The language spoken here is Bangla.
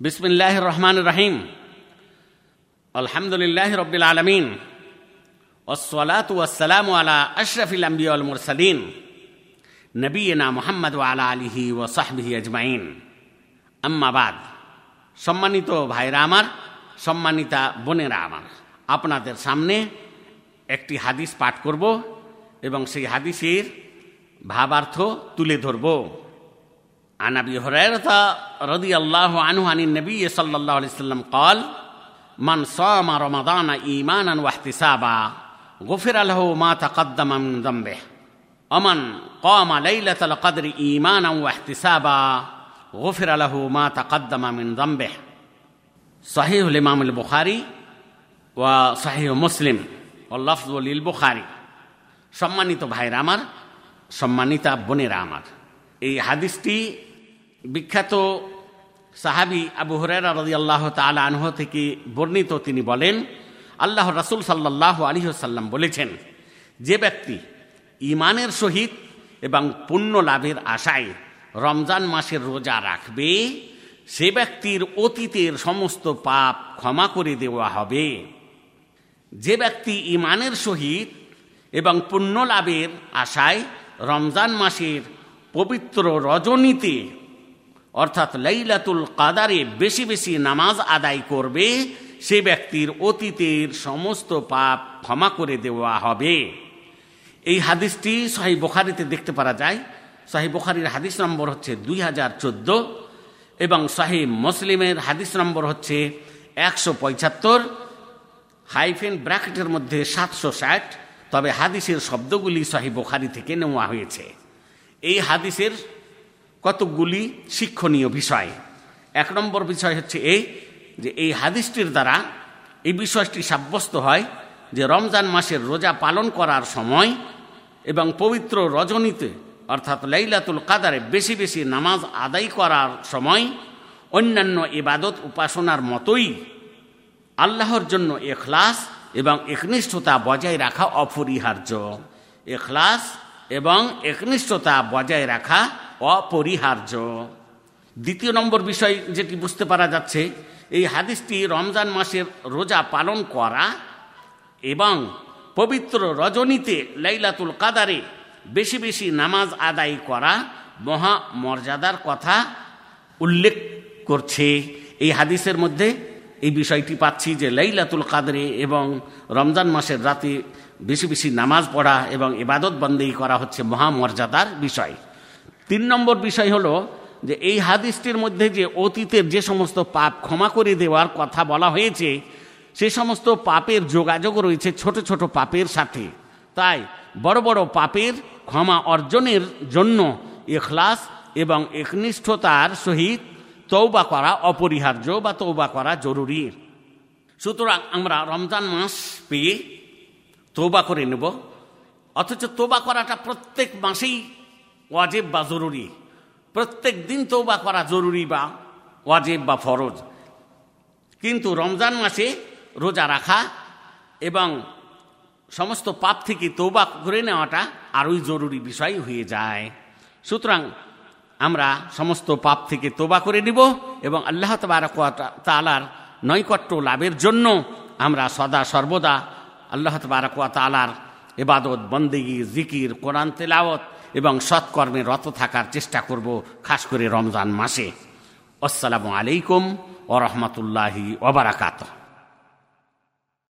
বিসমিল্লাহ রহমান রহিম আলহামদুলিল্লাহ রবিল আলমিন। ওসলাত ওয়াসালাম আলা আশরফিল আম্বিউল মুরসালিন। নবীনা মোহাম্মদ আলা আলিহি ও সাহবিহি আজমাইন। আম্মাবাদ সম্মানিত ভাইরা আমার, সম্মানিতা বোনেরা আমার, আপনাদের সামনে একটি হাদিস পাঠ করব এবং সেই হাদিসের ভাবার্থ তুলে ধরব। عن ابي هريره رضي الله عنه عن النبي صلى الله عليه وسلم قال من صام رمضان ايمانا واحتسابا غفر له ما تقدم من ذنبه ومن قام ليله القدر ايمانا واحتسابا غفر له ما تقدم من ذنبه صحيح الامام البخاري وصحيح مسلم واللفظ للبخاري সম্মানিত ভাইরা আমার সম্মানিতা বোনেরা আমার এই হাদিসটি বিখ্যাত সাহাবি আবু হরেরা রদি আল্লাহ তালা আনহ থেকে বর্ণিত তিনি বলেন আল্লাহ রাসুল সাল্লাহ আলিহসাল্লাম বলেছেন, যে ব্যক্তি ইমানের সহিত এবং পুণ্য লাভের আশায় রমজান মাসের রোজা রাখবে, সে ব্যক্তির অতীতের সমস্ত পাপ ক্ষমা করে দেওয়া হবে। যে ব্যক্তি ইমানের সহিত এবং পুণ্য লাভের আশায় রমজান মাসের পবিত্র রজনীতে অর্থাৎ লাইলাতুল কাদারে বেশি বেশি নামাজ আদায় করবে, সে ব্যক্তির অতীতের সমস্ত পাপ ক্ষমা করে দেওয়া হবে। এই হাদিসটি শাহি বোখারিতে দেখতে পারা যায়। শাহি বোখারির হাদিস নম্বর হচ্ছে দুই হাজার চোদ্দ এবং শাহি মুসলিমের হাদিস নম্বর হচ্ছে একশো পঁচাত্তর, হাইফেন ব্র্যাকেটের মধ্যে সাতশো ষাট। তবে হাদিসের শব্দগুলি শাহি বোখারি থেকে নেওয়া হয়েছে। এই হাদিসের কতকগুলি শিক্ষণীয় বিষয়? এক নম্বর বিষয় হচ্ছে এই যে এই হাদিসটির দ্বারা এই বিষয়টি সাব্যস্ত হয় যে রমজান মাসের রোজা পালন করার সময় এবং পবিত্র রজনীতে, অর্থাৎ লাইলাতুল কাদারে বেশি বেশি নামাজ আদায় করার সময় অন্যান্য ইবাদত উপাসনার মতোই আল্লাহর জন্য এখলাস এবং একনিষ্ঠতা বজায় রাখা অপরিহার্য। এখলাস এবং একনিষ্ঠতা বজায় রাখা অপরিহার্য। দ্বিতীয় নম্বর বিষয় যেটি বুঝতে পারা যাচ্ছে, এই হাদিসটি রমজান মাসের রোজা পালন করা এবং পবিত্র রজনীতে লাইলাতুল কাদারে বেশি বেশি নামাজ আদায় করা মহা মর্যাদার কথা উল্লেখ করছে। এই হাদিসের মধ্যে এই বিষয়টি পাচ্ছি যে লাইলাতুল কাদরে এবং রমজান মাসের রাতে বেশি বেশি নামাজ পড়া এবং ইবাদত বন্দেই করা হচ্ছে মহামর্যাদার বিষয়। তিন নম্বর বিষয় হলো যে এই হাদিসটির মধ্যে যে অতীতের যে সমস্ত পাপ ক্ষমা করে দেওয়ার কথা বলা হয়েছে, সে সমস্ত পাপের যোগাযোগ রয়েছে ছোট ছোট পাপের সাথে। তাই বড় বড় পাপের ক্ষমা অর্জনের জন্য এখলাস এবং একনিষ্ঠতার সহিত তৌবা করা অপরিহার্য বা তৌবা করা জরুরি। সুতরাং আমরা রমজান মাস পেয়ে তৌবা করে নেব। অথচ তোবা করাটা প্রত্যেক মাসেই ওয়াজেব বা জরুরি? প্রত্যেক দিন তৌবা করা জরুরি বা ওয়াজেব বা ফরজ? কিন্তু রমজান মাসে রোজা রাখা এবং সমস্ত পাপ থেকে তৌবা করে নেওয়াটা আরোই জরুরি বিষয় হয়ে যায়। সুতরাং আমরা সমস্ত পাপ থেকে তোবা করে নিব এবং আল্লাহ তালার নৈকট্য লাভের জন্য আমরা সদা সর্বদা আল্লাহ তালার এবাদত বন্দেগি, জিকির, কোরআন তেলাওত এবং সৎকর্মে রত থাকার চেষ্টা করব, খাস করে রমজান মাসে। আসসালামু আলাইকুম ও রহমতুল্লাহি ওবরাকাত